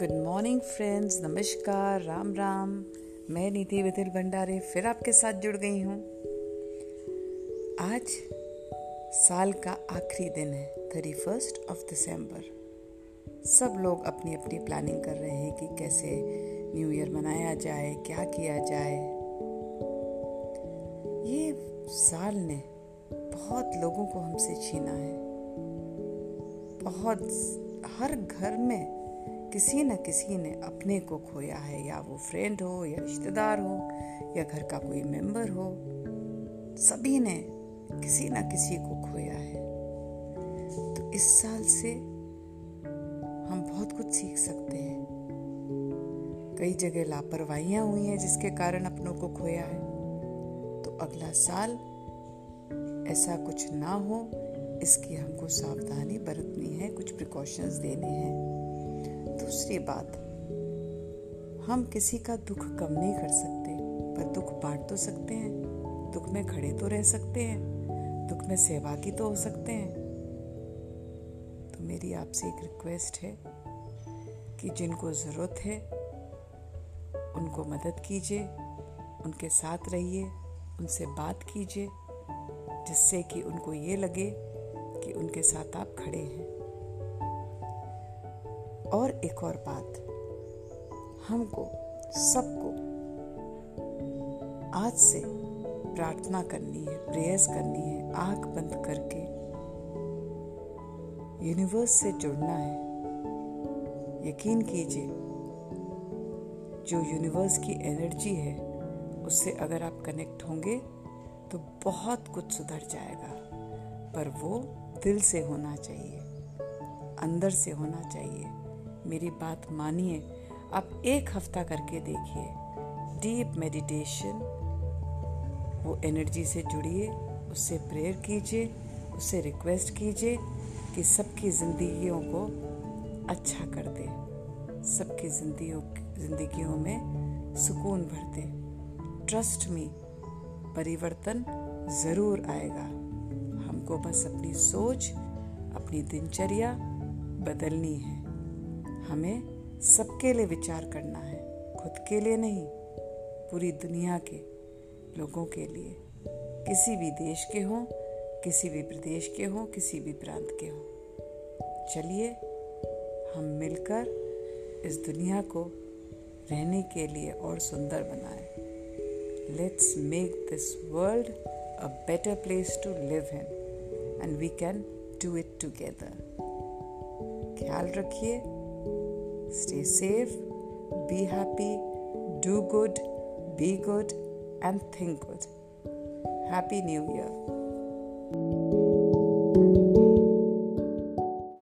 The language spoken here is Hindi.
गुड मॉर्निंग फ्रेंड्स नमस्कार राम राम मैं निधि विधिल भंडारे फिर आपके साथ जुड़ गई हूँ। आज साल का आखिरी दिन है थर्टी फ़र्स्ट ऑफ़ दिसंबर सब लोग अपनी अपनी प्लानिंग कर रहे हैं कि कैसे न्यू ईयर मनाया जाए, क्या किया जाए। ये साल ने बहुत लोगों को हमसे छीना है। बहुत हर घर में किसी न किसी ने अपने को खोया है, या वो फ्रेंड हो, या रिश्तेदार हो, या घर का कोई मेंबर हो, सभी ने किसी न किसी को खोया है। तो इस साल से हम बहुत कुछ सीख सकते हैं। कई जगह लापरवाहियाँ हुई हैं जिसके कारण अपनों को खोया है। तो अगला साल ऐसा कुछ ना हो, इसकी हमको सावधानी बरतनी है, कुछ प्रिकॉशंस देने हैं। दूसरी बात, हम किसी का दुख कम नहीं कर सकते, पर दुख बांट तो सकते हैं, दुख में खड़े तो रह सकते हैं, दुख में सहभागी तो हो सकते हैं। तो मेरी आपसे एक रिक्वेस्ट है कि जिनको ज़रूरत है, उनको मदद कीजिए, उनके साथ रहिए, उनसे बात कीजिए, जिससे कि उनको ये लगे कि उनके साथ आप खड़े हैं। और एक और बात। हमको, सबको आज से प्रार्थना करनी है, प्रेयर्स करनी है, आँख बंद करके यूनिवर्स से जुड़ना है। यकीन कीजिए, जो यूनिवर्स की एनर्जी है, उससे अगर आप कनेक्ट होंगे तो बहुत कुछ सुधर जाएगा। पर वो दिल से होना चाहिए, अंदर से होना चाहिए। मेरी बात मानिए। आप एक हफ़्ता करके देखिए। डीप मेडिटेशन, वो एनर्जी से जुड़िए, उससे प्रेयर कीजिए, उससे रिक्वेस्ट कीजिए कि सबकी ज़िंदगियों को अच्छा कर दे। सबकी जिंदगियों में सुकून भर दे। ट्रस्ट मी परिवर्तन ज़रूर आएगा। हमको बस अपनी सोच, अपनी दिनचर्या बदलनी है। हमें सबके लिए विचार करना है, खुद के लिए नहीं, पूरी दुनिया के लोगों के लिए। किसी भी देश के हों, किसी भी प्रदेश के हों, किसी भी प्रांत के हों। चलिए, हम मिलकर इस दुनिया को रहने के लिए और सुंदर बनाएँ। Let's make this world a better place to live in and we can do it together ख्याल रखिए। Stay safe, be happy, do good, be good, and think good. Happy New Year!